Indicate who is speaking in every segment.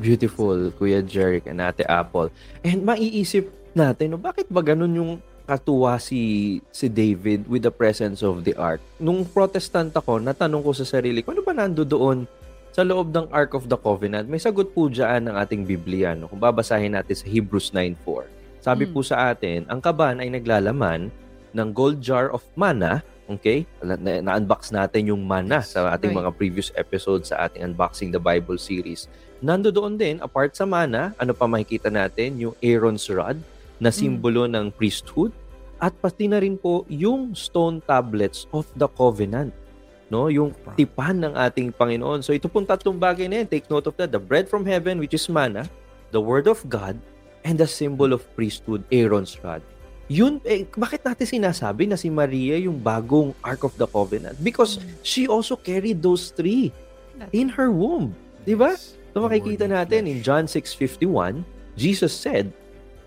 Speaker 1: Beautiful, Kuya Jeric and Ate Apple. And maiisip natin, no, bakit ba ganun yung katuwa si si David with the presence of the ark? Nung protestant ako, natanong ko sa sarili ko, ano ba nando doon sa loob ng Ark of the Covenant? May sagot po dyan ng ating Biblia. No? Kung babasahin natin sa Hebrews 9.4. Sabi
Speaker 2: Mm.
Speaker 1: po sa atin, ang kaban ay naglalaman ng gold jar of manna Okay? Na- na- Na-unbox natin yung mana sa ating
Speaker 2: Right.
Speaker 1: mga previous episodes sa ating Unboxing the Bible series. Nando doon din, apart sa mana, ano pa makikita natin? Yung Aaron's rod na simbolo ng priesthood at pati na rin po yung stone tablets of the covenant. No, yung tipan ng ating Panginoon. So ito pong tatlong bagay na yan. Take note of that. The bread from heaven, which is manna, the word of God, and the symbol of priesthood, Aaron's rod. Yun, eh, bakit natin sinasabi na si Maria yung bagong Ark of the Covenant? Because she also carried those three in her womb. Di ba? So makikita natin in John 6.51, Jesus said,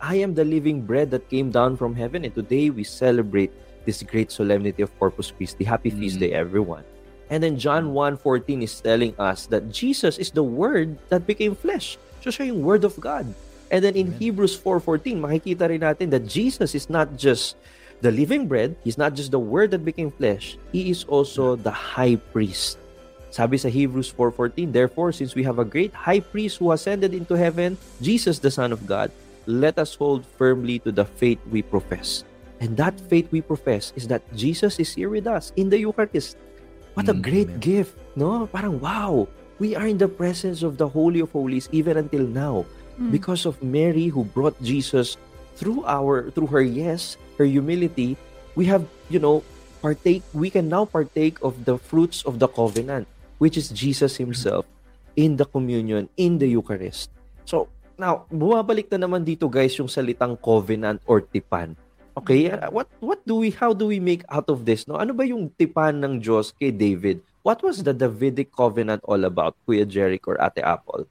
Speaker 1: I am the living bread that came down from heaven and today we celebrate this great solemnity of Corpus Christi. Happy feast day, everyone. And then John 1.14 is telling us that Jesus is the Word that became flesh. So siya yung Word of God. And then in Hebrews 4.14, makikita rin natin that Jesus is not just the living bread, He's not just the Word that became flesh, He is also the high priest. Sabi sa Hebrews 4.14, Therefore, since we have a great high priest who ascended into heaven, Jesus the Son of God, let us hold firmly to the faith we profess. And that faith we profess is that Jesus is here with us in the Eucharist. What a
Speaker 3: Mm,
Speaker 1: great
Speaker 3: amen.
Speaker 1: gift, no? Parang wow, we are in the presence of the Holy of Holies even until now because of Mary who brought Jesus through our through her yes, her humility, we have, you know, partake we can now partake of the fruits of the covenant, which is Jesus himself in the communion, in the Eucharist. So, now, bumabalik na naman dito guys yung salitang covenant or tipan. Okay, what what do we how do we make out of this? No, ano ba yung tipan ng Diyos kay David? What was the Davidic covenant all about, Kuya Jeric or Ate Apple?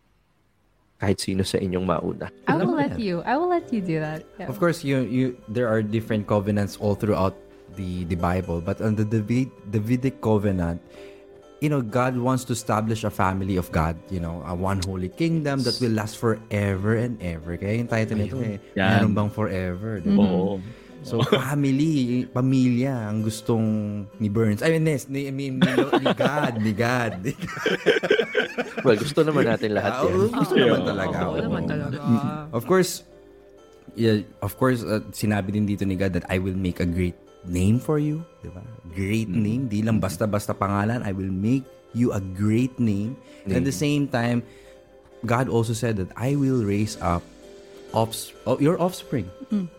Speaker 1: Kahit sino sa inyong mauna.
Speaker 2: I will let you. I will let you do that. Yeah.
Speaker 3: Of course, you you there are different covenants all throughout the the Bible, but on the David, Davidic covenant, you know, God wants to establish a family of God, you know, a one holy kingdom that will last forever and ever. Kaya yung title nito eh,
Speaker 4: Yan.
Speaker 3: meron bang forever? di ba?
Speaker 4: Oo.
Speaker 3: So, family, pamilya, ang gustong ni Burns. I mean, yes, ni, I mean, ni, ni God, ni God.
Speaker 1: Well, gusto naman natin lahat
Speaker 3: Ah,
Speaker 1: yan.
Speaker 3: oo, gusto
Speaker 4: Yeah.
Speaker 3: naman talaga.
Speaker 2: Oo
Speaker 3: oo.
Speaker 2: naman talaga.
Speaker 3: Of course, yeah, of course, uh, sinabi din dito ni God that I will make a great name for you. Di ba? Great name. Di lang basta-basta pangalan. I will make you a great name. And at the same time, God also said that I will raise up offs- oh, your offspring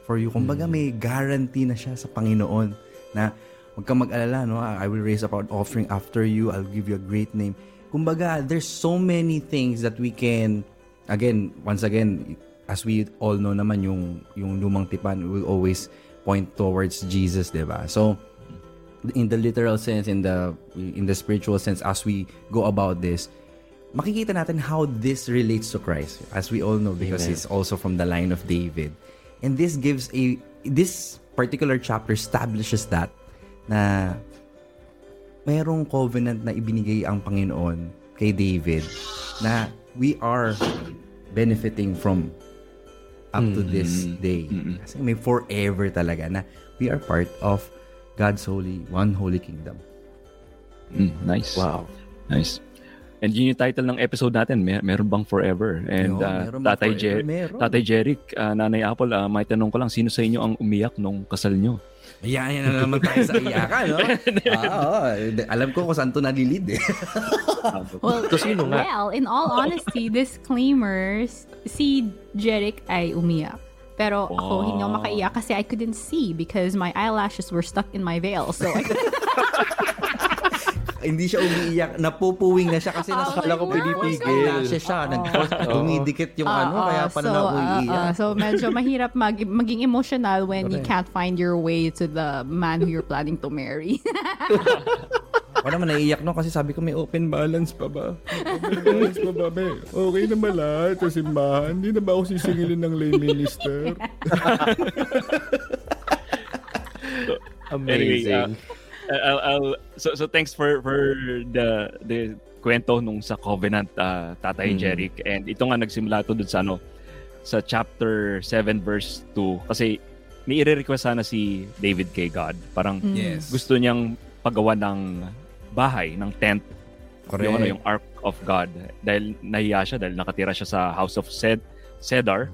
Speaker 3: for you. Kumbaga may guarantee na siya sa Panginoon na huwag kang mag-alala, no? I will raise up an offering after you. I'll give you a great name. Kumbaga, there's so many things that we can, again, once again, as we all know naman, yung, yung lumang tipan will always point towards Jesus, di ba? So, in the literal sense, in the in the spiritual sense, as we go about this, makikita natin how this relates to Christ, as we all know, because
Speaker 1: Amen.
Speaker 3: he's also from the line of David. And this gives a this particular chapter establishes that na mayroong covenant na ibinigay ang Panginoon kay David na we are benefiting from up to this day. Kasi may forever talaga na we are part of God's holy, one holy kingdom.
Speaker 4: Mm, nice.
Speaker 1: Wow.
Speaker 4: Nice. And yun yung title ng episode natin, Mer- meron bang forever? And
Speaker 3: Yo,
Speaker 4: uh, Tatay,
Speaker 3: forever?
Speaker 4: Jer-
Speaker 3: Meron.
Speaker 4: Tatay Jeric, uh, Nanay Apple, uh, may tanong ko lang, sino sa inyo ang umiyak nung kasal nyo?
Speaker 3: Ayan, yan na naman tayo sa iyakan, no? ah, oo. alam ko kung saan to nalilid eh.
Speaker 2: Well, well, in all honesty, disclaimers, si Jeric ay umiyak. Pero ako, hindi ako makaiyak kasi I couldn't see because my eyelashes were stuck in my veil. So, I
Speaker 3: hindi siya umiiyak. Napupuwing na siya kasi
Speaker 2: Oh
Speaker 3: nasa
Speaker 2: my
Speaker 1: Akala ko pinipigil.
Speaker 3: siya siya. Nag dumidikit yung ano, kaya pala
Speaker 2: so,
Speaker 3: na umiiyak.
Speaker 2: ah, so medyo mahirap mag, maging emotional when you can't find your way to the man who you're planning to marry.
Speaker 3: Ako naman naiiyak no kasi sabi ko may open balance pa ba? Open balance pa ba? May, okay na ba lahat sa simbahan? Hindi na ba ako sisingilin ng lay minister?
Speaker 1: Amazing.
Speaker 4: Anyway, uh, I'll, I'll, so, so thanks for for the the kwento nung sa Covenant uh, Tatay
Speaker 1: Mm.
Speaker 4: Jeric and ito nga nagsimula to dun sa ano sa chapter 7 verse 2 kasi may i-request sana si David kay God parang
Speaker 3: Yes.
Speaker 4: gusto niyang pagawa ng bahay ng tent
Speaker 3: Correct.
Speaker 4: yung ano yung Ark of God dahil nahiya siya dahil nakatira siya sa House of Sed Cedar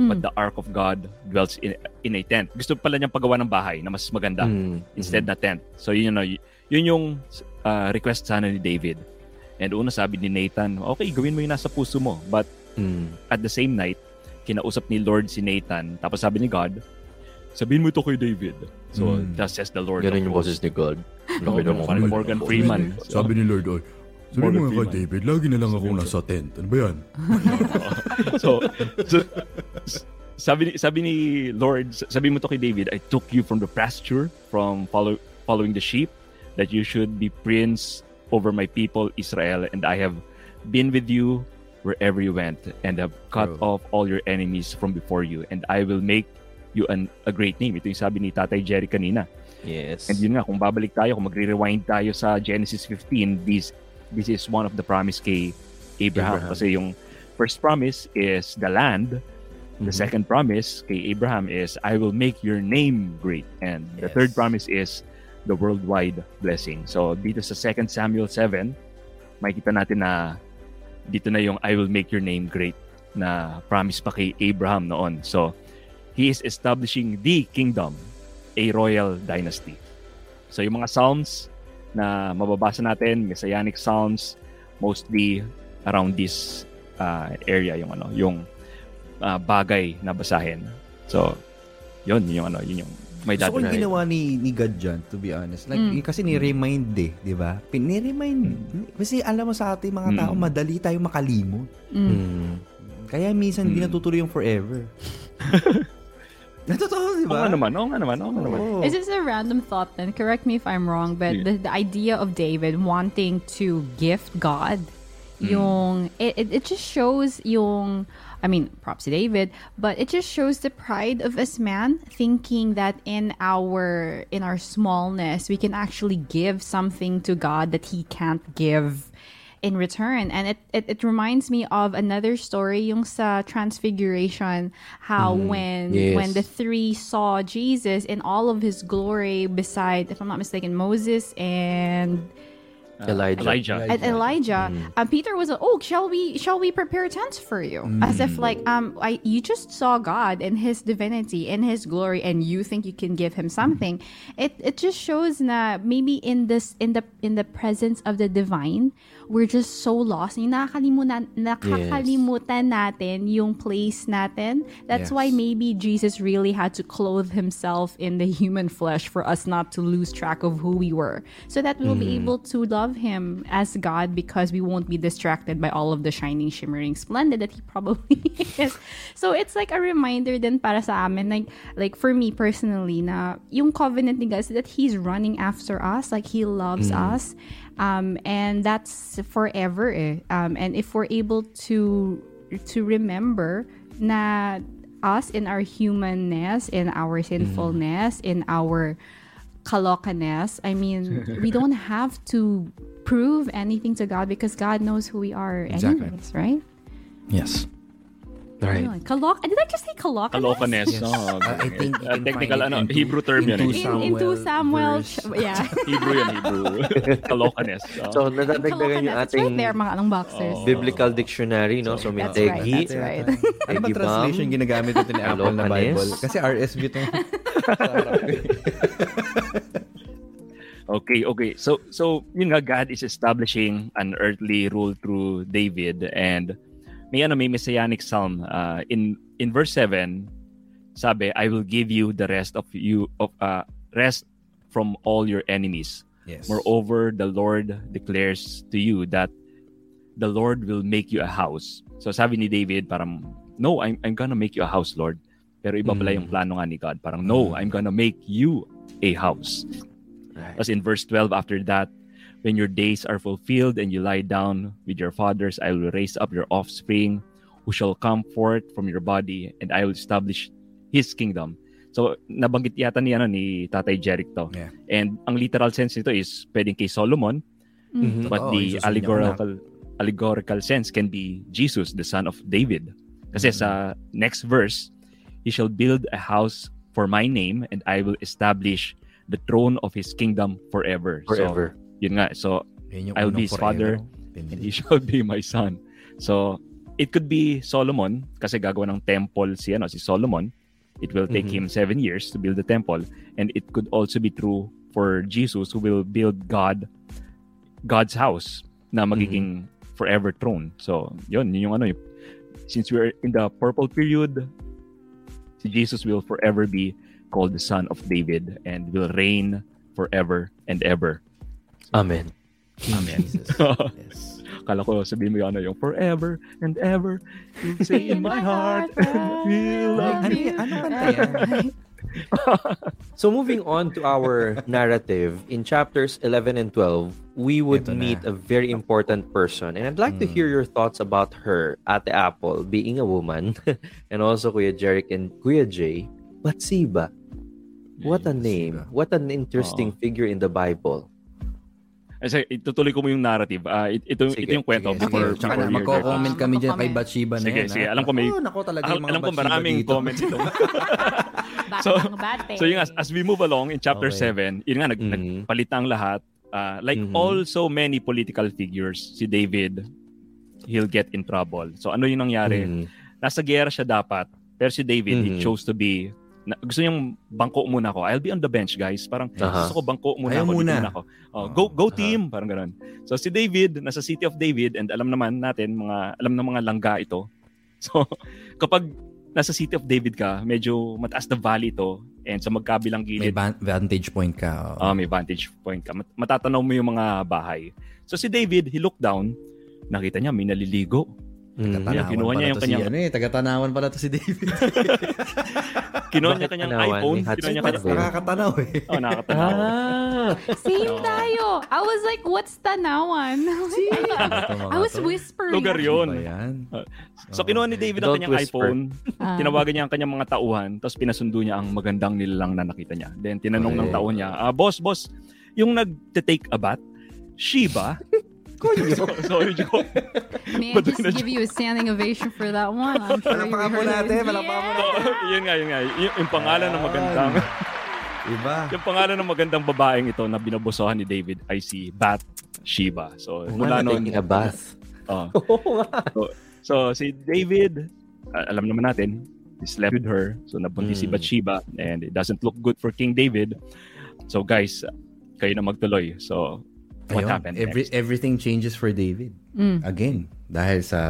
Speaker 4: but
Speaker 2: Hmm.
Speaker 4: the Ark of God dwells in, in a tent gusto pala niyang pagawa ng bahay na mas maganda
Speaker 1: Mm.
Speaker 4: instead na tent. So yun, yun, yun yung uh, request sana ni David. And una sabi ni Nathan, okay, gawin mo yung nasa puso mo. But
Speaker 1: Mm.
Speaker 4: at the same night, kinausap ni Lord si Nathan. Tapos sabi ni God, sabihin mo ito kay David. So,
Speaker 3: Mm.
Speaker 4: thus says the Lord.
Speaker 1: Ganun yung boses ni God. Laki naman.
Speaker 4: parang Morgan Freeman.
Speaker 5: Sabi ni Lord, oy, sabi
Speaker 4: Morgan
Speaker 5: mo nga kay
Speaker 4: Freeman.
Speaker 5: David, lagi na lang ako nasa tent. Ano ba yan?
Speaker 4: so, so sabi ni sabi ni Lord, sabi mo to kay David, I took you from the pasture, from follow, following the sheep, that you should be prince over my people Israel, and I have been with you wherever you went, and have cut
Speaker 3: True.
Speaker 4: off all your enemies from before you, and I will make you an, a great name. Ito yung sabi ni Tatay Jerry kanina.
Speaker 1: Yes.
Speaker 4: And yun nga, kung babalik tayo, kung magre-rewind tayo sa Genesis 15, this this is one of the promise kay Abraham.
Speaker 1: Abraham.
Speaker 4: Kasi yung first promise is the land. The
Speaker 1: Mhm.
Speaker 4: second promise kay Abraham is, I will make your name great. And the
Speaker 3: Yes.
Speaker 4: third promise is the worldwide blessing. So dito sa 2 Samuel 7, makikita natin na dito na yung I will make your name great na promise pa kay Abraham noon. So he is establishing the kingdom, a royal dynasty. So yung mga psalms na mababasa natin, messianic psalms, mostly around this uh, area yung ano, yung uh, bagay na basahin. So, yun, yun yung ano, yun yung may
Speaker 3: Gusto ko ginawa ni, ni God dyan, to be honest. Like,
Speaker 2: Mm.
Speaker 3: kasi ni-remind eh, di ba? Pin- Ni-remind. Kasi alam mo sa ating mga tao,
Speaker 4: Mm.
Speaker 3: madali tayo makalimot.
Speaker 2: Mm.
Speaker 1: Mm.
Speaker 3: Kaya minsan hindi
Speaker 4: Mm.
Speaker 3: natutuloy yung forever. Natotoo, di
Speaker 4: Oo nga ah? naman, oo nga naman, oo nga oh. naman.
Speaker 3: Oo.
Speaker 2: Is this a random thought then? Correct me if I'm wrong, but
Speaker 4: Yeah.
Speaker 2: the, the idea of David wanting to gift God, mm. yung, it, it, it just shows yung, I mean, props to David, but it just shows the pride of us man thinking that in our in our smallness we can actually give something to God that he can't give in return. And it, it, it reminds me of another story, yung sa Transfiguration, how when
Speaker 1: yes.
Speaker 2: when the three saw Jesus in all of his glory beside, if I'm not mistaken, Moses and
Speaker 1: Elijah.
Speaker 4: Elijah.
Speaker 2: and Elijah, um, Peter was, like, oh, shall we shall we prepare tents for you? As if like, um, I you just saw God in His divinity, in His glory, and you think you can give Him something. It it just shows that maybe in this in the in the presence of the divine, we're just so lost. Yung nakakalimutan, nakakalimutan natin yung place natin. That's why
Speaker 3: Yes.
Speaker 2: maybe Jesus really had to clothe himself in the human flesh for us not to lose track of who we were. So that we'll be able to love him as God because we won't be distracted by all of the shining, shimmering splendid that he probably is. So it's like a reminder din para sa amin, like, like for me personally, na yung covenant ni God is that he's running after us, like he loves us. Um, and that's forever eh. Um, and if we're able to to remember na us in our humanness, in our sinfulness, in our kalokaness, I mean, we don't have to prove anything to God because God knows who we are
Speaker 3: Exactly.
Speaker 2: anyways, right?
Speaker 3: Yes.
Speaker 1: Right.
Speaker 2: Ayun. Kalok did I just say kalokaness?
Speaker 4: Kalokaness.
Speaker 3: Yes.
Speaker 4: Oh,
Speaker 3: I- I think
Speaker 4: uh, technical ano,
Speaker 3: into-
Speaker 4: Hebrew term yun.
Speaker 3: into
Speaker 4: eh.
Speaker 2: In, into
Speaker 3: Samuel
Speaker 2: Samuel,
Speaker 3: verse-
Speaker 2: ch- yeah.
Speaker 4: Hebrew yan, Hebrew. Kalokaness. Oh.
Speaker 1: So, nadadagdagan yung
Speaker 2: Kalokaness. It's
Speaker 1: ating
Speaker 2: right there, mga anong boxers.
Speaker 4: Oh.
Speaker 1: biblical dictionary, no? So, may
Speaker 2: That's right,
Speaker 1: Teghi,
Speaker 2: that's right.
Speaker 3: Ano ba translation ginagamit ito ni Apple na
Speaker 1: Kalokanes?
Speaker 3: Bible? Kasi RSV ito.
Speaker 4: Okay, okay. So so yun nga God is establishing an earthly rule through David and may ano may messianic psalm uh, in in verse 7 sabi I will give you the rest of you of uh, rest from all your enemies
Speaker 3: Yes.
Speaker 4: Moreover, the Lord declares to you that the Lord will make you a house. So sabi ni David, parang, no, I'm, I'm gonna make you a house, Lord. Pero iba pala yung
Speaker 1: Mm.
Speaker 4: plano nga ni God. Parang, no, I'm gonna make you a house.
Speaker 1: Right.
Speaker 4: As in verse 12, after that, when your days are fulfilled and you lie down with your fathers, I will raise up your offspring who shall come forth from your body and I will establish his kingdom. So, nabanggit yata ni, ano, ni Tatay Jeric to.
Speaker 3: Yeah.
Speaker 4: And ang literal sense nito is pwedeng kay Solomon,
Speaker 2: Mm.
Speaker 4: but
Speaker 3: Totoo,
Speaker 4: the allegorical allegorical sense can be Jesus, the son of David. Kasi sa next verse, he shall build a house for my name and I will establish the throne of his kingdom forever.
Speaker 1: Forever.
Speaker 4: So, yun nga. So,
Speaker 3: Yun
Speaker 4: I'll be his
Speaker 3: forever.
Speaker 4: father, and he shall be my son. So, it could be Solomon kasi gagawa ng temple si ano si Solomon. It will take
Speaker 1: Mhm.
Speaker 4: him seven years to build the temple, and it could also be true for Jesus who will build God God's house na magiging forever throne. So, yun, yun yung ano, yung- since we're in the purple period, si Jesus will forever be called the son of David and will reign forever and ever.
Speaker 1: Amen.
Speaker 4: Amen.
Speaker 3: Jesus. yes.
Speaker 4: Kala ko sabihin mo yung ano, yung forever and ever you say in my heart will love
Speaker 3: Ano,
Speaker 4: you.
Speaker 3: yan? ano kanta yan?
Speaker 1: So moving on to our narrative, in chapters 11 and 12, we would
Speaker 3: Ito na.
Speaker 1: meet a very important person. And I'd like to
Speaker 3: Mm.
Speaker 1: hear your thoughts about her, Ate Apple, being a woman, and also Kuya Jeric and Kuya Jay. Batsiba. What a name. What an interesting figure in the Bible.
Speaker 4: Kasi itutuloy ko mo yung narrative. Ah, it- ito,
Speaker 1: Sige,
Speaker 4: ito yung kwento.
Speaker 1: sige,
Speaker 4: before,
Speaker 1: sige.
Speaker 4: Before
Speaker 3: na,
Speaker 4: your
Speaker 3: magko-comment kami dyan kay. Bathsheba na
Speaker 4: Sige,
Speaker 3: yan.
Speaker 4: sige.
Speaker 3: ha?
Speaker 4: Alam ko may-
Speaker 3: Oh, nako talaga
Speaker 4: Alam,
Speaker 3: yung mga
Speaker 4: alam ko maraming
Speaker 3: dito.
Speaker 4: comments ito. So- so yung as, as we move along in chapter
Speaker 1: Okay.
Speaker 4: 7, yun nga, nag,
Speaker 1: Mhm.
Speaker 4: nagpalit ang lahat. Ah, like
Speaker 1: Mhm.
Speaker 4: also many political figures, si David, he'll get in trouble. So ano yung nangyari?
Speaker 1: Mm.
Speaker 4: Nasa gera siya dapat. Pero si David, he
Speaker 1: Mhm.
Speaker 4: chose to be na, gusto niyang bangko muna ako. I'll be on the bench, guys. Parang
Speaker 1: Aha.
Speaker 4: gusto ko bangko muna
Speaker 3: Ayaw
Speaker 4: ako.
Speaker 3: muna.
Speaker 4: Muna ako. Oh, go go
Speaker 1: Aha.
Speaker 4: team, parang ganoon. So si David, nasa City of David and alam naman natin mga alam ng mga langga ito. So kapag nasa City of David ka, medyo mataas na valley ito and sa magkabilang
Speaker 3: May
Speaker 4: gilid,
Speaker 3: van- vantage point ka.
Speaker 4: ah, may vantage point ka. Mat- matatanaw mo yung mga bahay. So si David, he looked down, nakita niya may naliligo.
Speaker 1: Mm.
Speaker 4: Kaya kinuha niya
Speaker 3: pala
Speaker 4: yung kanyang-
Speaker 3: Si, ano, eh, taga-tanawan pala to si David.
Speaker 4: Kinuha niya kanyang
Speaker 1: tanawan?
Speaker 4: iPhone, kinuha niya kanyang?
Speaker 3: Nakakatanaw eh.
Speaker 4: Oh, nakakatanaw.
Speaker 1: Ah!
Speaker 2: Same tayo. I was like, what's tanawan? I was whispering.
Speaker 4: Lugar yun. So kinuha ni David ang kanyang iPhone,
Speaker 2: Ah.
Speaker 4: tinawagan niya ang kanyang mga tauhan, tapos pinasundo niya ang magandang nilalang na nakita niya. Then tinanong ng tao niya, ah, boss, boss, yung nag-take a bath, she ba? so, sorry, joke.
Speaker 2: May I just give you a standing ovation for that one? I'm sure you
Speaker 3: Palakpakan mo
Speaker 2: heard
Speaker 3: natin,
Speaker 2: it.
Speaker 3: palakpakan mo
Speaker 2: Yeah.
Speaker 4: yun nga, yun nga. Yung, yung pangalan ng magandang,
Speaker 3: Iba.
Speaker 4: yung pangalan ng magandang babaeng ito na binabosohan ni David ay si Bat Sheba. So, mula
Speaker 1: Mula
Speaker 4: noon,
Speaker 1: taking a bath.
Speaker 4: oh, So si David, uh, alam naman natin, he slept with her. So nabuntis si
Speaker 1: Mm.
Speaker 4: Bathsheba and it doesn't look good for King David. So guys, kayo na magtuloy. So what
Speaker 3: Ayun,
Speaker 4: happened
Speaker 3: every,
Speaker 4: next?
Speaker 3: Everything changes for David.
Speaker 2: Mm.
Speaker 3: Again, dahil sa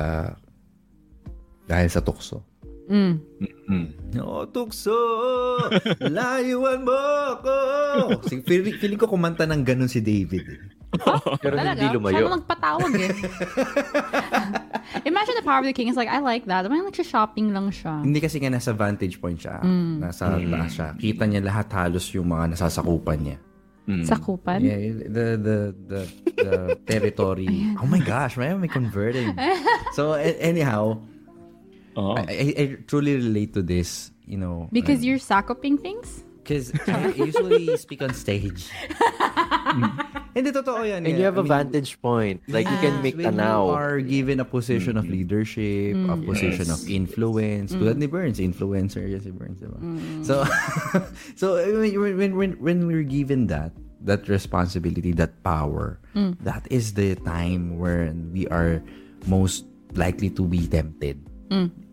Speaker 3: dahil sa tukso.
Speaker 2: Mm.
Speaker 4: Mm.
Speaker 3: No, tukso! Layuan mo ako! Sige, feeling, feeling ko kumanta ng ganun si David. eh.
Speaker 1: Pero
Speaker 2: Talaga?
Speaker 1: hindi lumayo.
Speaker 2: Siya magpatawag eh. Imagine the power of the king. It's like, I like that. May nagsha-shopping lang siya.
Speaker 3: Hindi kasi nga nasa vantage point siya.
Speaker 2: Mm.
Speaker 3: Nasa taas siya. Kita niya lahat halos yung mga nasasakupan niya.
Speaker 4: Mm.
Speaker 2: Sakupan.
Speaker 3: Yeah, the the the, the territory. oh my gosh, may may converting. so a- anyhow,
Speaker 4: Oo.
Speaker 3: I, I, I truly relate to this, you know.
Speaker 2: Because you're sakuping things?
Speaker 3: Because I usually speak on stage. Hindi totoo yan.
Speaker 1: And you have
Speaker 3: I
Speaker 1: a
Speaker 3: mean,
Speaker 1: vantage point. Like you can
Speaker 2: Yes,
Speaker 1: make
Speaker 3: when
Speaker 1: tanaw.
Speaker 3: you are given a position of leadership, a position of influence, tulad ni Burns, influencer yan si Burns, diba? So, so when, when, when, when we're given that, that responsibility, that power, that is the time when we are most likely to be tempted.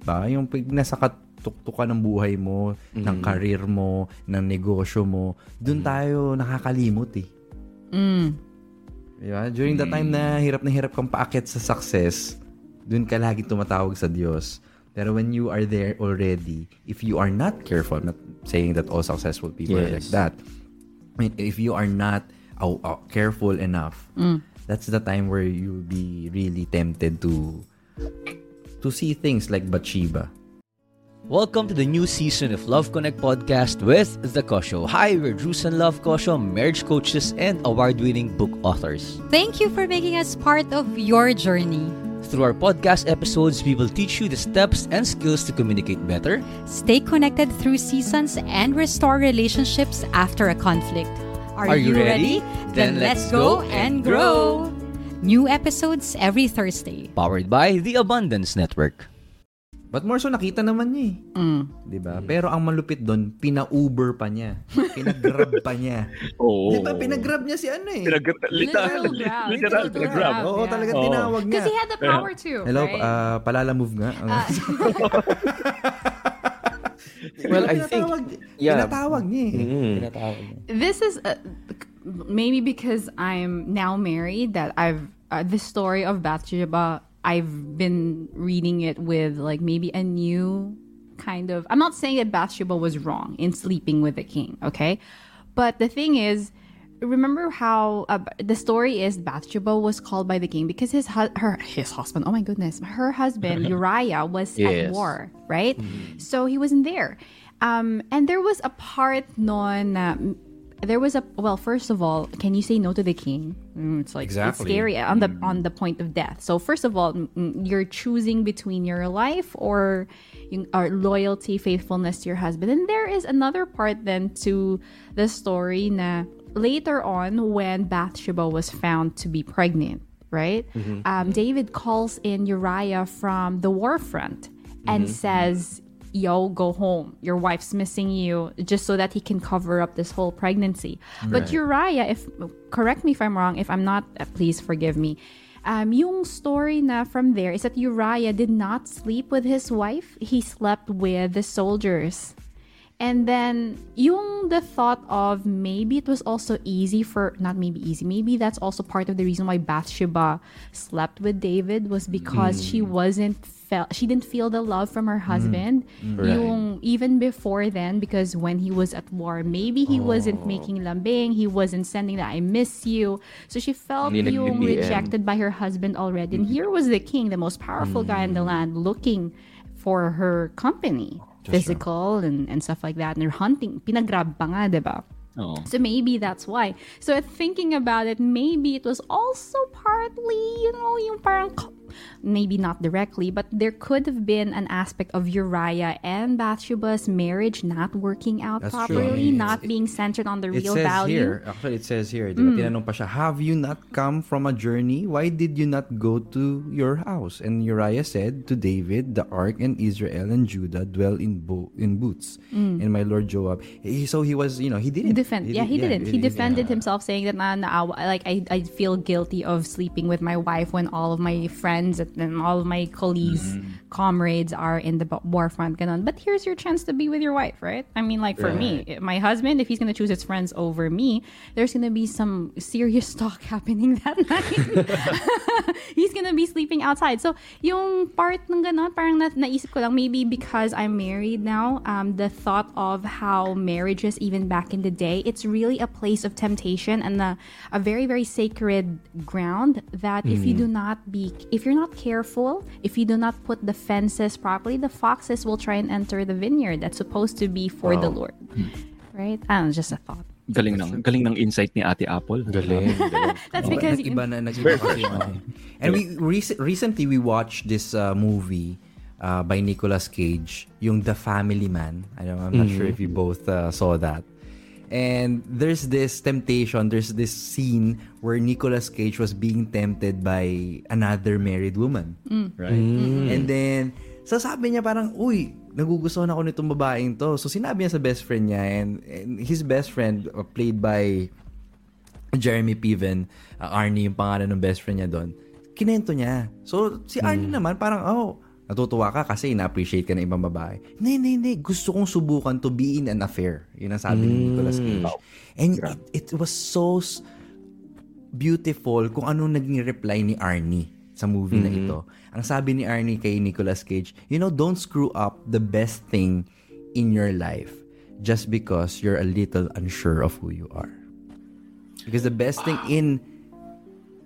Speaker 3: Ba? Yung pag nasa katuktok ka ng buhay mo, ng karir mo, ng negosyo mo, dun tayo nakakalimot eh.
Speaker 2: Mm.
Speaker 3: Diba? During the time na hirap na hirap kang paakit sa success, dun ka lagi tumatawag sa Diyos. Pero when you are there already, if you are not careful, I'm not saying that all successful people are like
Speaker 1: Yes.
Speaker 3: that. I mean, if you are not aw- aw- careful enough, that's the time where you'll be really tempted to to see things like Bathsheba.
Speaker 6: Welcome to the new season of Love Connect podcast with The Kosho. Hi, we're Drews and Love Kosho, marriage coaches and award-winning book authors.
Speaker 7: Thank you for making us part of your journey.
Speaker 6: Through our podcast episodes, we will teach you the steps and skills to communicate better,
Speaker 7: Stay connected through seasons and restore relationships after a conflict. Are,
Speaker 6: Are you ready?
Speaker 7: Then let's go and grow. New episodes every Thursday.
Speaker 6: powered by the Abundance Network.
Speaker 3: But more so, nakita naman niya eh.
Speaker 2: Mm.
Speaker 3: Di ba? Pero ang malupit doon, pina-Uber pa niya. Pinag-grab pa niya.
Speaker 4: Oo.
Speaker 3: Di ba? Pinag-grab niya si ano eh.
Speaker 4: Pinag- literal,
Speaker 2: Literal grab.
Speaker 4: literal,
Speaker 2: Literal
Speaker 4: pinag-grab.
Speaker 2: grab.
Speaker 3: Oo,
Speaker 2: Yeah.
Speaker 3: talaga
Speaker 4: Oo.
Speaker 3: tinawag niya.
Speaker 2: Because he had the power too.
Speaker 3: Hello,
Speaker 2: right?
Speaker 3: ah, palala move nga.
Speaker 1: Well, I think, yeah.
Speaker 3: Pinatawag niya eh.
Speaker 1: Mm.
Speaker 3: Pinatawag niya.
Speaker 2: this is uh, maybe because I'm now married that I've uh, the story of Bathsheba. I've been reading it with like maybe a new kind of. I'm not saying that Bathsheba was wrong in sleeping with the king, okay, but the thing is. Remember how uh, the story is Bathsheba was called by the king because his hu- her his husband oh my goodness her husband Uriah was at war right so he wasn't there um and there was a part non there was a well first of all can you say no to the king? Mm, it's like
Speaker 3: Exactly.
Speaker 2: it's scary on the on the point of death. So first of all mm, mm, you're choosing between your life or or loyalty faithfulness to your husband. And there is another part then to the story na later on when Bathsheba was found to be pregnant right? Um, David calls in Uriah from the war front and says yo go home. Your wife's missing you just so that he can cover up this whole pregnancy. But uriah if correct me if i'm wrong if i'm not uh, please forgive me. Um, yung story na from there is that uriah did not sleep with his wife. He slept with the soldiers and then yung the thought of maybe it was also easy for not maybe easy maybe that's also part of the reason why Bathsheba slept with David was because she wasn't felt she didn't feel the love from her husband. Yung even before then because when he was at war maybe he wasn't making lambing he wasn't sending that I miss you. So she felt yung rejected by her husband already. And here was the king the most powerful guy in the land looking for her company physical and, and stuff like that. And they're hunting pinagrab pa nga diba
Speaker 4: Oo.
Speaker 2: so maybe that's why. So thinking about it maybe it was also partly you know yung parang maybe not directly but there could have been an aspect of Uriah and Bathsheba's marriage not working out
Speaker 3: That's true.
Speaker 2: properly
Speaker 3: It's-
Speaker 2: not being centered on the
Speaker 3: It
Speaker 2: real
Speaker 3: says
Speaker 2: value
Speaker 3: here, actually it says here,
Speaker 2: Mm.
Speaker 3: tinanong pa siya, have you not come from a journey? Why did you not go to your house? And Uriah said to David, the ark and Israel and Judah dwell in bo- in booths. And my lord Joab. He, so he was, you know, he didn't.
Speaker 2: defend yeah
Speaker 3: did-
Speaker 2: he didn't he
Speaker 3: didn't-
Speaker 2: defended
Speaker 3: yeah.
Speaker 2: himself saying that na, na, like I, I feel guilty of sleeping with my wife when all of my friends and all of my colleagues comrades are in the b- war front ganon. but here's your chance to be with your wife right? I mean like for me my husband if he's gonna choose his friends over me there's gonna be some serious talk happening that night. He's gonna be sleeping outside. So, yung part ng ganon, parang na, naisip ko lang, maybe because I'm married now, um, the thought of how marriages, even back in the day, it's really a place of temptation and a, a very, very sacred ground that if you do not be, if you're not careful, if you do not put the fences properly, the foxes will try and enter the vineyard that's supposed to be for the Lord. Right? I don't know, just a thought.
Speaker 4: Galing ng, galing ng insight ni Ate Apple.
Speaker 1: Galing. galing.
Speaker 2: That's because
Speaker 3: nag-iba na, nag-iba kasi yung ano. And we rec- recently we watched this uh, movie uh, by Nicolas Cage, yung The Family Man. I don't, I'm not sure if you both uh, saw that. And there's this temptation, there's this scene where Nicolas Cage was being tempted by another married woman. Right? And then, so sabi niya parang, uy, nagugustuhan ako nitong babaeng to. So sinabi niya sa best friend niya and, and his best friend uh, played by Jeremy Piven, uh, Arnie yung pangalan ng best friend niya doon, kinento niya. So, si Arnie naman parang, oh, natutuwa ka kasi na-appreciate ka ng ibang babae. Hindi, hindi, hindi. Gusto kong subukan to be in an affair. Yun ang sabi ni Nicolas Cage. And it, it was so beautiful kung anong naging reply ni Arnie sa movie na ito. Ang sabi ni Arnie kay Nicolas Cage, you know, don't screw up the best thing in your life just because you're a little unsure of who you are. Because the best thing in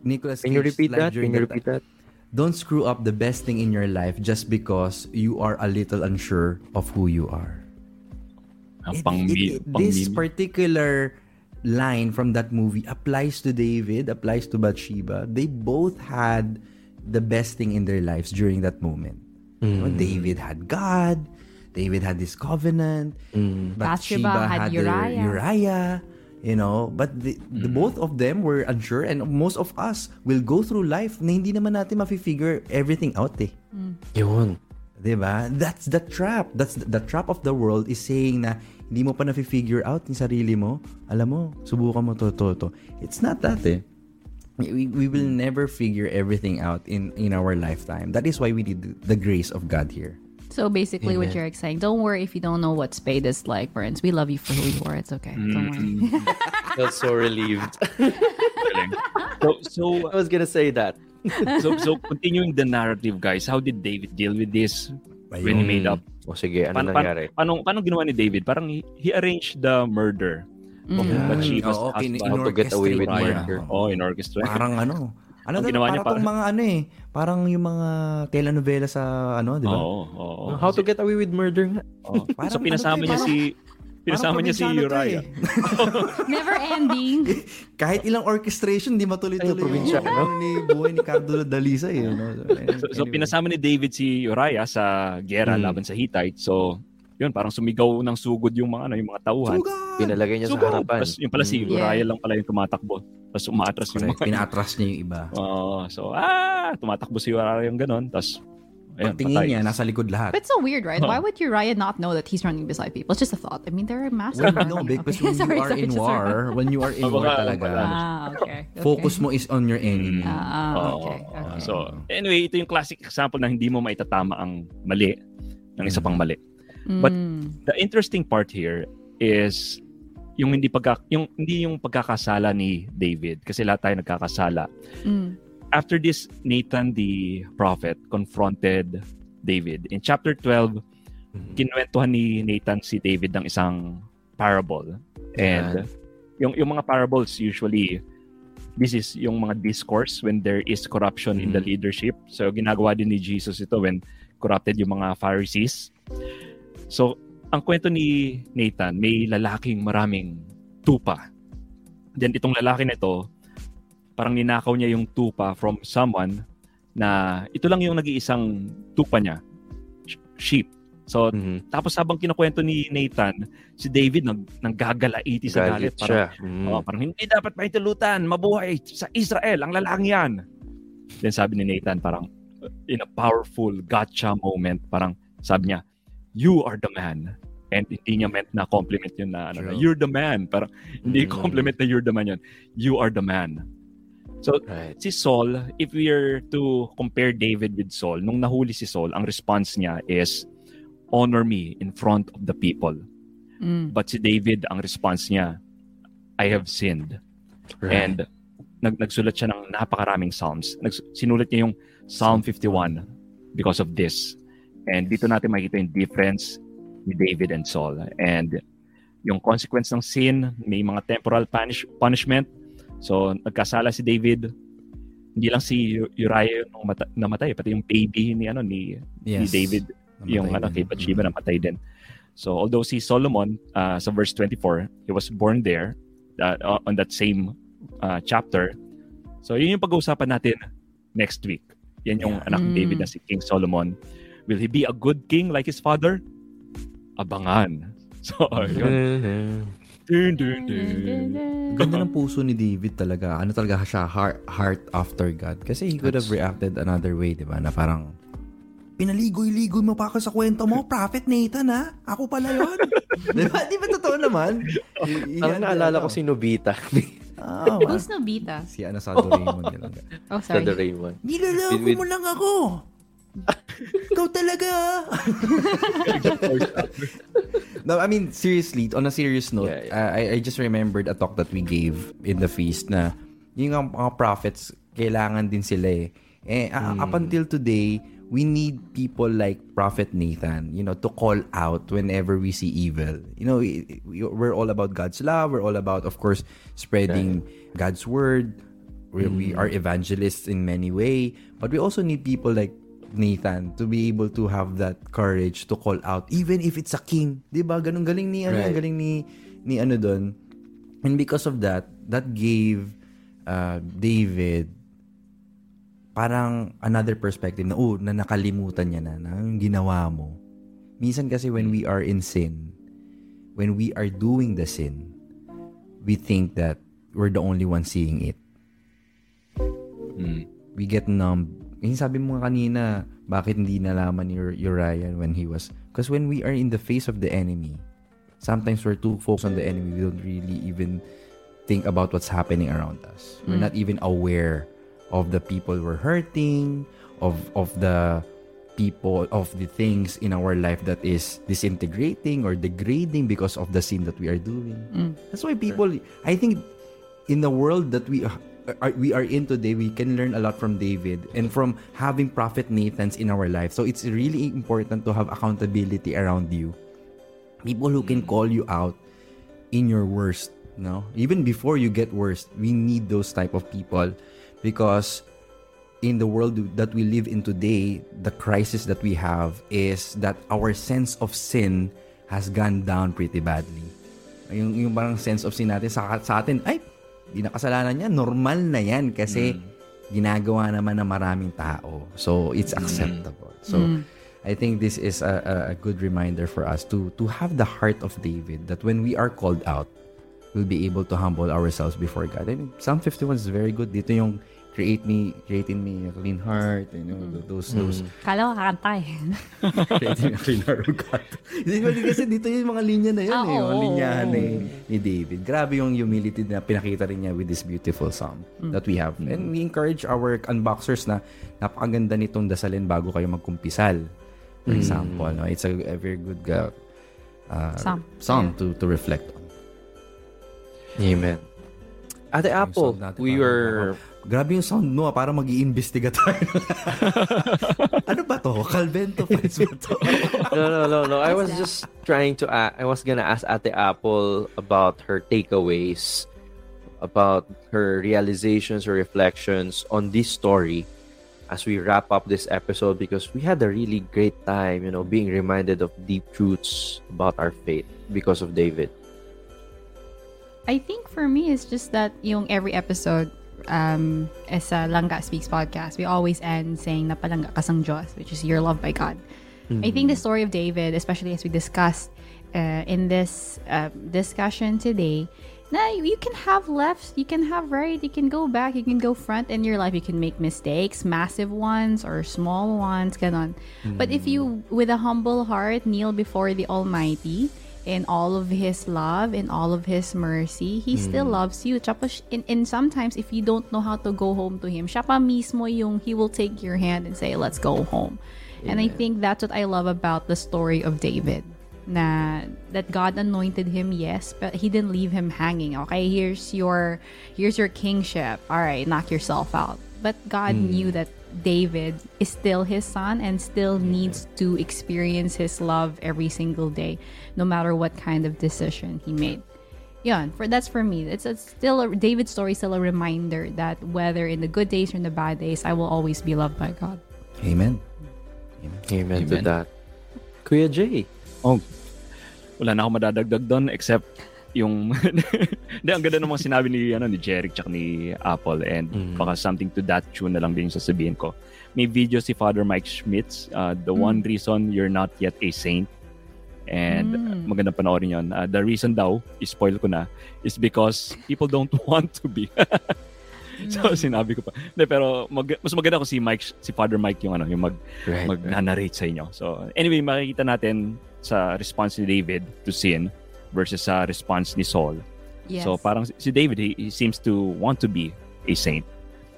Speaker 3: Nicholas
Speaker 1: Can you repeat that?
Speaker 3: during
Speaker 1: Can you repeat that?
Speaker 3: Don't screw up the best thing in your life just because you are a little unsure of who you are. It- it- it- this particular line from that movie applies to David, applies to Bathsheba. They both had the best thing in their lives during that moment. You know, David had God. David had this covenant.
Speaker 2: Bathsheba
Speaker 3: Bathsheba
Speaker 2: had
Speaker 3: had,
Speaker 2: Uriah.
Speaker 3: Uriah. You know, but the, the both of them were unsure and most of us will go through life na hindi naman natin mafi-figure everything out eh.
Speaker 1: Yun.
Speaker 3: 'Di ba? That's the trap. That's the, the trap of the world is saying na hindi mo pa na-figure out yung sarili mo. Alam mo, subukan mo to, to, to. It's not that eh. We, we will never figure everything out in in our lifetime. That is why we need the grace of God here.
Speaker 2: So basically, what
Speaker 1: Amen.
Speaker 2: you're saying, don't worry if you don't know what spade is like, friends. We love you for who you are. It's okay. Don't worry.
Speaker 1: Felt so relieved.
Speaker 4: So, so,
Speaker 1: I was gonna say that.
Speaker 4: so, so continuing the narrative, guys, how did David deal with this when he made up?
Speaker 1: O sige, ano
Speaker 4: Paano, paano,
Speaker 1: nangyari?
Speaker 4: paano, paano ginawa ni David? Parang he, he arranged the murder of
Speaker 2: Mm.
Speaker 4: Bathsheba's
Speaker 3: Oo, okay,
Speaker 4: husband.
Speaker 1: How to get away with murder.
Speaker 3: niya.
Speaker 4: Oh, in orchestra.
Speaker 3: Parang ano, ano
Speaker 4: Ang
Speaker 3: daw,
Speaker 4: ginawa niya
Speaker 3: parang tong
Speaker 4: pa-
Speaker 3: mga ano eh, parang yung mga telenovela sa ano, di ba?
Speaker 4: Oo, oo.
Speaker 1: How to get away with murder nga?
Speaker 4: Oo.
Speaker 3: Parang
Speaker 4: so pinasama
Speaker 3: ano to eh,
Speaker 4: niya
Speaker 3: parang-
Speaker 4: si pinasama niya si Uriah.
Speaker 3: eh.
Speaker 2: Never ending.
Speaker 3: Kahit ilang orchestration, di matuloy-tuloy.
Speaker 1: Ay, probinsyano.
Speaker 3: yung ano ni buhay ni Cardo Dalisa eh. No?
Speaker 4: So, so pinasama ni David si Uriah sa gera
Speaker 1: Mm.
Speaker 4: laban sa Hittite. So yun, parang sumigaw ng sugod yung mga ano, yung mga tauhan.
Speaker 1: Pinalagay niya sa
Speaker 4: Sugod!
Speaker 1: harapan.
Speaker 4: Tapos yung pala si
Speaker 2: Mm.
Speaker 4: Uriah
Speaker 2: Yeah.
Speaker 4: lang pala yung tumatakbo. Tapos umaatras yung
Speaker 3: Correct.
Speaker 4: mga
Speaker 3: Pinatras niya yung iba.
Speaker 4: Oo. so, ah, tumatakbo si Uriah yung ganon. Tapos, ayun,
Speaker 3: Pagtingin
Speaker 4: patay.
Speaker 3: niya, nasa likod lahat.
Speaker 2: But it's so weird, right? Why would Uriah not know that he's running beside people? It's just a thought. I mean, they're a massive.
Speaker 3: Well, no, because
Speaker 2: Okay.
Speaker 3: when you
Speaker 2: Sorry,
Speaker 3: are
Speaker 2: sorry,
Speaker 3: in war, when you are in war talaga,
Speaker 2: Ah, okay. okay.
Speaker 3: focus mo is on your enemy.
Speaker 2: Ah,
Speaker 4: Oo.
Speaker 2: okay. okay.
Speaker 4: So, anyway, ito yung classic example na hindi mo maitatama ang mali ng isa pang mali. But
Speaker 2: Mm.
Speaker 4: the interesting part here is yung hindi pagka yung hindi yung pagkakasala ni David kasi lahat tayo nagkakasala.
Speaker 2: Mm.
Speaker 4: After this Nathan the prophet confronted David. In chapter 12, kinuwentuhan ni Nathan si David ng isang parable. And yung yung mga parables usually this is yung mga discourse when there is corruption in the leadership. So ginagawa din ni Jesus ito when corrupted yung mga Pharisees. So ang kwento ni Nathan, may lalaking maraming tupa. Then itong lalaki na ito, parang ninakaw niya yung tupa from someone na ito lang yung nag-iisang tupa niya, sh- sheep. So
Speaker 1: Mhm.
Speaker 4: tapos habang kinukwento ni Nathan, si David nag nanggagalaiti sa galit. Parang.
Speaker 1: Mhm.
Speaker 4: oh, parang hindi dapat maitulutan, mabuhay sa Israel, ang lalaking yan. Then sabi ni Nathan parang in a powerful gotcha moment, parang sabi niya, you are the man. And hindi niya meant na compliment yun na, ano, na, you're the man. Parang hindi
Speaker 1: Mm.
Speaker 4: compliment na you're the man yun. You are the man. So,
Speaker 1: Right.
Speaker 4: si Saul, if we are to compare David with Saul, nung nahuli si Saul, ang response niya is, honor me in front of the people.
Speaker 2: Mm.
Speaker 4: But si David, ang response niya, I have sinned.
Speaker 1: Right.
Speaker 4: And nag nagsulat siya ng napakaraming psalms. Nags- sinulat niya yung Psalm 51 because of this. And dito natin makikita yung difference ni David and Saul. And yung consequence ng sin, may mga temporal punish, punishment. So, nagkasala si David. Hindi lang si Uriah yung mata- namatay, pati yung baby ni ano ni, ni
Speaker 3: Yes.
Speaker 4: David
Speaker 3: Namatay
Speaker 4: yung ano,
Speaker 3: din.
Speaker 4: kay Bathsheba namatay din. So, although si Solomon, uh, sa verse 24, he was born there uh, on that same uh, chapter. So, yun yung pag-uusapan natin next week. Yan yung
Speaker 3: Yeah.
Speaker 4: anak ni
Speaker 2: Mm.
Speaker 4: David na si King Solomon. Will he be a good king like his father? Abangan. So, yun.
Speaker 1: Mhm.
Speaker 4: Dun, dun, dun.
Speaker 3: Ganda ng puso ni David talaga. Ano talaga siya, heart, heart after God. Kasi he could have reacted another way, di ba? Na parang, pinaligoy-ligoy mo pa ako sa kwento mo, Prophet Nathan ha? Ako pala yun. di ba? Di ba totoo naman? Y-
Speaker 1: Parang
Speaker 3: yan,
Speaker 1: naalala
Speaker 3: ano.
Speaker 1: ko si Nobita.
Speaker 3: Ah,
Speaker 2: Who's Nobita?
Speaker 3: si ano sa Doraemon. Nilang.
Speaker 2: Oh,
Speaker 1: sa
Speaker 2: sorry.
Speaker 1: Doraemon.
Speaker 3: Niloloko
Speaker 1: With- with-
Speaker 3: mo lang ako. Ikaw talaga. no, I mean, seriously, on a serious note,
Speaker 1: Yeah, yeah.
Speaker 3: uh, I, I just remembered a talk that we gave in the feast na yung mga, mga prophets, kailangan din sila eh. Eh, uh, up until today, we need people like Prophet Nathan, you know, to call out whenever we see evil. You know, we- we- we're all about God's love. We're all about, of course, spreading God's word. We, we are evangelists in many way, but we also need people like Nathan to be able to have that courage to call out, even if it's a king. Di ba? Ganun galing ni, ano,
Speaker 1: Right.
Speaker 3: galing ni, ni ano doon. And because of that, that gave uh, David parang another perspective na, oh, na nakalimutan niya na, na yung ginawa mo. Minsan kasi when we are in sin, when we are doing the sin, we think that we're the only one seeing it.
Speaker 4: Mm.
Speaker 3: We get numb. Yung sabi mo kanina, bakit hindi nalaman ni Uriah when he was... Because when we are in the face of the enemy, sometimes we're too focused on the enemy. We don't really even think about what's happening around us. We're mm. not even aware of the people we're hurting, of of the people, of the things in our life that is disintegrating or degrading because of the sin that we are doing. Mm. That's why people, I think, in the world that we are, are- we are in today, we can learn a lot from David and from having Prophet Nathans in our life. So it's really important to have accountability around you. People who can call you out in your worst, no? Even before you get worst, we need those type of people because in the world that we live in today, the crisis that we have is that our sense of sin has gone down pretty badly. Yung, yung parang sense of sin natin sa, sa atin, ay, di na kasalanan niya, normal na yan kasi ginagawa naman ng maraming tao. So, it's acceptable. So, I think this is a, a, a good reminder for us to to have the heart of David that when we are called out, we'll be able to humble ourselves before God. And Psalm 51 is very good. Dito yung create me, creating me a clean heart, you know, those, those,
Speaker 2: Kala ko kakanta eh.
Speaker 3: creating a clean heart of God. Kasi dito yung mga linya na yun
Speaker 2: Ah,
Speaker 3: eh, yung
Speaker 2: oo.
Speaker 3: linyahan ni, ni David. Grabe yung humility na pinakita rin niya with this beautiful psalm that we have. And we encourage our unboxers na napakaganda nitong dasalin bago kayo magkumpisal. For example, no? it's a, a very good uh, uh,
Speaker 2: Psalm.
Speaker 3: psalm to, to reflect on.
Speaker 1: Amen. Ate Apple, we were...
Speaker 3: Grabe yung sound mo, ah, para mag iimbestiga tayo. ano ba to? Calvento Fights ba to?
Speaker 1: no, no, no, no. I was just trying to. a I was gonna ask Ate Apple about her takeaways, about her realizations or reflections on this story as we wrap up this episode because we had a really great time, you know, being reminded of deep truths about our faith because of David.
Speaker 2: I think for me, it's just that yung every episode um, as a Langga Speaks podcast, we always end saying na palangga ka sang Diyos, which is you're loved by God. I think the story of David, especially as we discussed uh, in this uh, discussion today, na you can have left, you can have right, you can go back, you can go front in your life, you can make mistakes, massive ones or small ones, ganon. But if you, with a humble heart, kneel before the Almighty, in all of his love in all of his mercy he still hmm. loves you. Tapos, in, in sometimes if you don't know how to go home to him siya pa mismo yung he will take your hand and say let's go home. And I think that's what I love about the story of David na that God anointed him yes but he didn't leave him hanging. Okay here's your here's your kingship. All right knock yourself out. But God hmm. knew that David is still his son and still needs to experience his love every single day, no matter what kind of decision he made. Yeah, for that's for me. It's, it's still a David's story, still a reminder that whether in the good days or in the bad days, I will always be loved by God.
Speaker 3: Amen.
Speaker 1: Amen, to
Speaker 4: Amen.
Speaker 1: that. Kuya Jay.
Speaker 4: Oh, wala na ako madadagdag doon except yung Hindi ang ganda ng mga sinabi ni ano ni Jeric tsaka ni Apple and
Speaker 1: Mm.
Speaker 4: baka something to that tune na lang din yung sasabihin ko. May video si Father Mike Schmitz, uh, The One Reason You're Not Yet a Saint. And
Speaker 2: Mm.
Speaker 4: magandang panoorin yun. Uh, the reason daw, spoil ko na, is because people don't want to be. so sinabi ko pa. Hindi, pero mag, mas maganda ko si Mike, si Father Mike yung ano, yung mag,
Speaker 1: Right.
Speaker 4: mag-narrate sa inyo. So anyway, makikita natin sa response ni David to sin versus sa response ni Saul.
Speaker 2: Yes.
Speaker 4: So parang si- David, he, he seems to want to be a saint.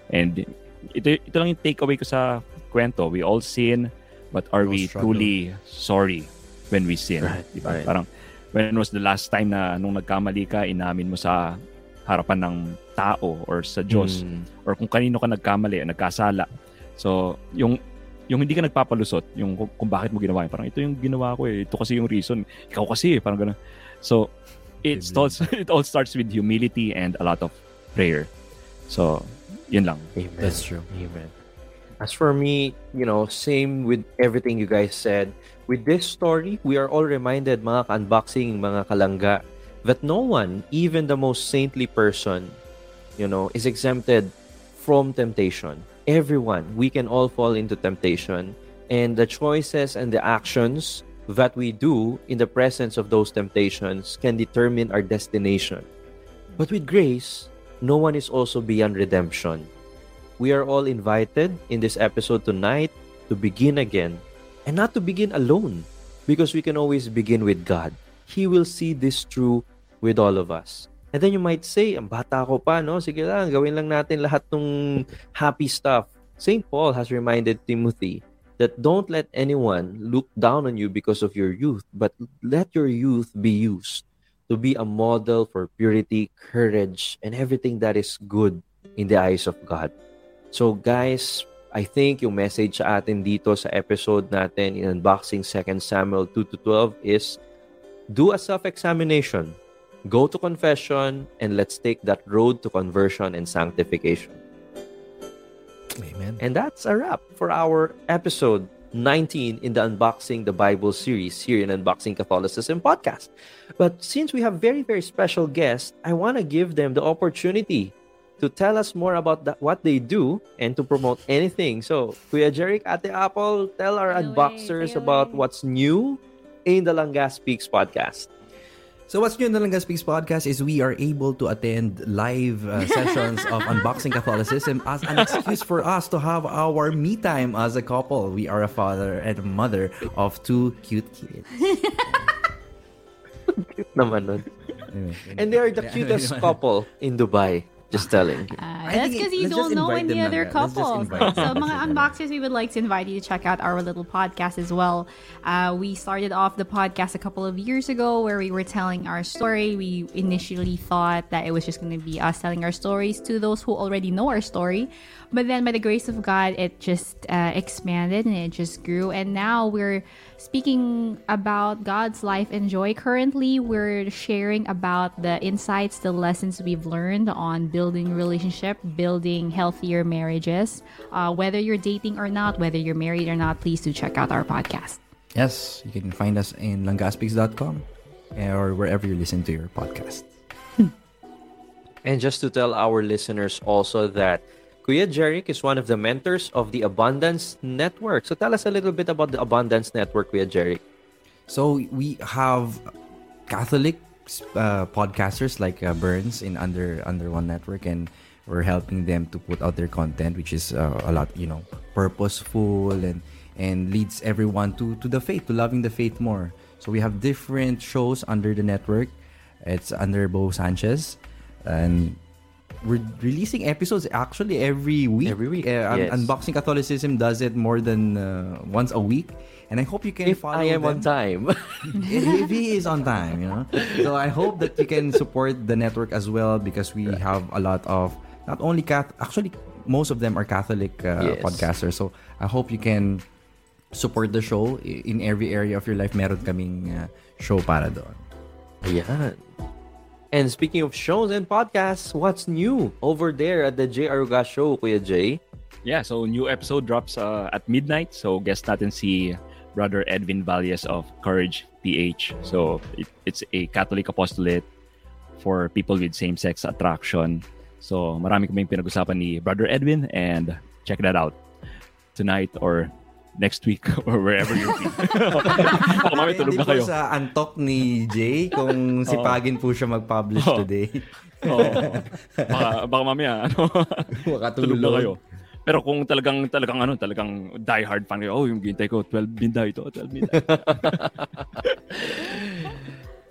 Speaker 4: And ito, ito lang yung takeaway ko sa kwento. We all sin, but are
Speaker 3: We all
Speaker 4: we
Speaker 3: struggle.
Speaker 4: truly sorry when we sin?
Speaker 1: Right,
Speaker 4: Di ba?
Speaker 1: right.
Speaker 4: Parang when was the last time na nung nagkamali ka, inamin mo sa harapan ng tao or sa Diyos
Speaker 1: Mm.
Speaker 4: or kung kanino ka nagkamali o nagkasala. So, yung yung hindi ka nagpapalusot, yung kung, kung bakit mo ginawa yun. Parang ito yung ginawa ko eh. Ito kasi yung reason. Ikaw kasi eh. Parang gano'n. So, it starts, it all starts with humility and a lot of prayer. So, yun lang.
Speaker 1: Amen.
Speaker 3: That's true.
Speaker 1: Amen. As for me, you know, same with everything you guys said. With this story, we are all reminded, mga ka-unboxing, mga kalangga, that no one, even the most saintly person, you know, is exempted from temptation. Everyone, we can all fall into temptation. And the choices and the actions that we do in the presence of those temptations can determine our destination. But with grace, no one is also beyond redemption. We are all invited in this episode tonight to begin again and not to begin alone because we can always begin with God. He will see this through with all of us. And then you might say, ang bata ko pa, no? Sige lang, gawin lang natin lahat ng happy stuff. St. Paul has reminded Timothy that don't let anyone look down on you because of your youth, but let your youth be used to be a model for purity, courage, and everything that is good in the eyes of God. So guys, I think yung message sa atin dito sa episode natin in Unboxing 2 Samuel 2 to 12 is do a self-examination. Go to confession and let's take that road to conversion and sanctification.
Speaker 3: Amen.
Speaker 1: And that's a wrap for our episode 19 in the Unboxing the Bible series here in Unboxing Catholicism podcast. But since we have very, very special guests, I want to give them the opportunity to tell us more about that, what they do and to promote anything. So, Kuya Jeric, Ate Apple, tell our
Speaker 2: Say away, eh.
Speaker 1: unboxers
Speaker 2: say
Speaker 1: about
Speaker 2: eh.
Speaker 1: what's new in the Langa Speaks podcast.
Speaker 3: So what's new in the Langga Speaks podcast is we are able to attend live uh, sessions of Unboxing Catholicism as an excuse for us to have our me time as a couple. We are a father and a mother of two cute kids.
Speaker 1: Naman nun.
Speaker 3: Anyway,
Speaker 1: And they are the cutest couple in Dubai. Just telling you.
Speaker 2: Uh, that's because you don't know any other
Speaker 3: lang, let's
Speaker 2: couples. So,
Speaker 3: them.
Speaker 2: mga unboxers, we would like to invite you to check out our little podcast as well. Uh, we started off the podcast a couple of years ago where we were telling our story. We initially thought that it was just going to be us telling our stories to those who already know our story. But then, by the grace of God, it just uh, expanded and it just grew. And now we're speaking about God's life and joy. Currently, we're sharing about the insights, the lessons we've learned on building relationship, building healthier marriages. Uh, whether you're dating or not, whether you're married or not, please do check out our podcast.
Speaker 3: Yes, you can find us in langaspeaks.com or wherever you listen to your podcast.
Speaker 1: And just to tell our listeners also that Kuya Jeric is one of the mentors of the Abundance Network. So tell us a little bit about the Abundance Network, Kuya Jeric.
Speaker 3: So we have Catholic uh, podcasters like uh, Burns in under under one network, and we're helping them to put out their content, which is uh, a lot, you know, purposeful and and leads everyone to to the faith, to loving the faith more. So we have different shows under the network. It's under Bo Sanchez, and we're releasing episodes actually every week.
Speaker 1: Every week,
Speaker 3: Uh,
Speaker 1: yes.
Speaker 3: Unboxing Catholicism does it more than uh, once a week, and I hope you can
Speaker 1: If
Speaker 3: follow
Speaker 1: I am
Speaker 3: them
Speaker 1: on time.
Speaker 3: if he is on time, you know. So I hope that you can support the network as well because we have a lot of not only Cath actually most of them are Catholic uh,
Speaker 1: Yes.
Speaker 3: podcasters. So I hope you can support the show in every area of your life. Meron kaming uh, show para doon.
Speaker 1: Ayan. And speaking of shows and podcasts, what's new over there at the J. Aruga Show, Kuya Jay?
Speaker 4: Yeah, so new episode drops uh, at midnight. So guest natin si Brother Edwin Valles of Courage PH. So it, it's a Catholic apostolate for people with same-sex attraction. So marami kaming pinag-usapan ni Brother Edwin and check that out tonight or next week or wherever you're. Baka mamaya tulog na kayo.
Speaker 3: sa antok ni Jay kung sipagin po siya mag-publish
Speaker 4: Oo.
Speaker 3: today.
Speaker 4: Oo. baka, baka mamaya ano, tulog na kayo. Pero kung talagang talagang ano, talagang die hard fan kayo, oh, yung gintay ko 12 midnight to, 12 midnight.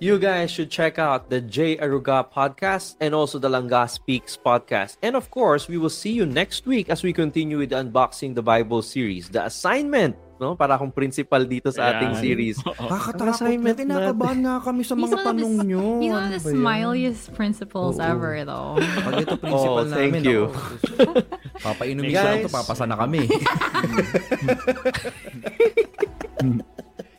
Speaker 1: You guys should check out the J. Aruga podcast and also the Langa Speaks podcast. And of course, we will see you next week as we continue with the Unboxing the Bible series. The assignment, no? Para akong principal dito sa ating
Speaker 4: Ayan.
Speaker 1: series.
Speaker 3: Nakakatakot na.
Speaker 1: assignment
Speaker 3: Kinakabahan nga kami sa mga
Speaker 2: of the-
Speaker 3: tanong nyo.
Speaker 2: He's one
Speaker 3: Ano
Speaker 2: of the
Speaker 3: ba yan?
Speaker 2: smiliest principals
Speaker 3: Oo.
Speaker 2: ever, though.
Speaker 3: Pag ito principal
Speaker 1: Oh, thank
Speaker 3: namin,
Speaker 1: you.
Speaker 3: ako, Papainumin ko lang to, papasa na kami.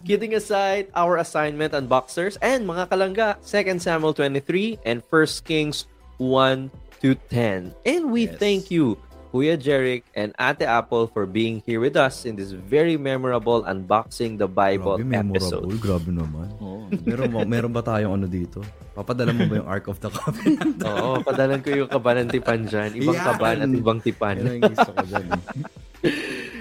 Speaker 1: Kidding aside, our assignment unboxers and mga kalangga, 2 Samuel 23 and 1 Kings 1 to 10. And we
Speaker 3: Yes.
Speaker 1: thank you, Kuya Jeric and Ate Apple for being here with us in this very memorable Unboxing the Bible
Speaker 3: grabe, memorable.
Speaker 1: episode.
Speaker 3: Grabe naman.
Speaker 4: Oo.
Speaker 3: Meron, ba, meron ba tayong ano dito? Papadala mo ba yung Ark of the Covenant?
Speaker 1: Oo, padalan ko yung kaba ng tipan dyan. Ibang
Speaker 3: Yan.
Speaker 1: kaban at ibang
Speaker 3: Yan
Speaker 1: tipan.
Speaker 3: ang gusto ko dyan. eh.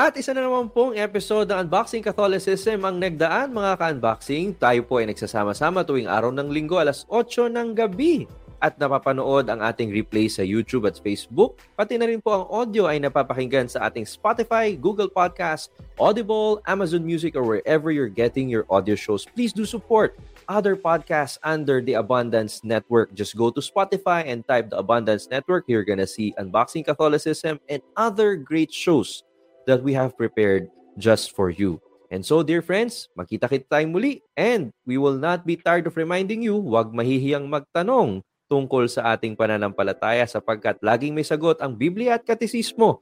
Speaker 1: At isa na naman pong episode ng Unboxing Catholicism ang nagdaan mga ka-unboxing. Tayo po ay nagsasama-sama tuwing araw ng linggo alas 8 ng gabi. At napapanood ang ating replay sa YouTube at Facebook. Pati na rin po ang audio ay napapakinggan sa ating Spotify, Google Podcast, Audible, Amazon Music, or wherever you're getting your audio shows. Please do support other podcasts under the Abundance Network. Just go to Spotify and type the Abundance Network. You're gonna see Unboxing Catholicism and other great shows that we have prepared just for you. And so, dear friends, magkita-kita tayong muli and we will not be tired of reminding you, huwag mahihiyang magtanong tungkol sa ating pananampalataya sapagkat laging may sagot ang Biblia at Katisismo.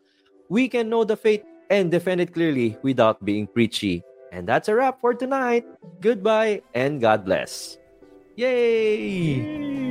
Speaker 1: We can know the faith and defend it clearly without being preachy. And that's a wrap for tonight. Goodbye and God bless. Yay!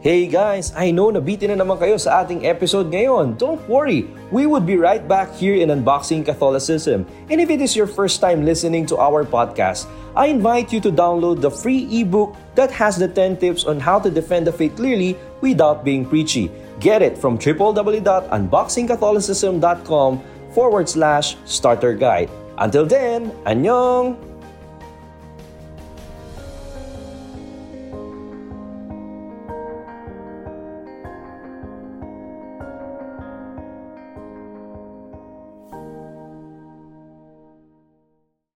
Speaker 1: Hey guys, I know nabitin na naman kayo sa ating episode ngayon. Don't worry, we would be right back here in Unboxing Catholicism. And if it is your first time listening to our podcast, I invite you to download the free ebook that has the 10 tips on how to defend the faith clearly without being preachy. Get it from www.unboxingcatholicism.com forward slash starter guide. Until then, annyeong!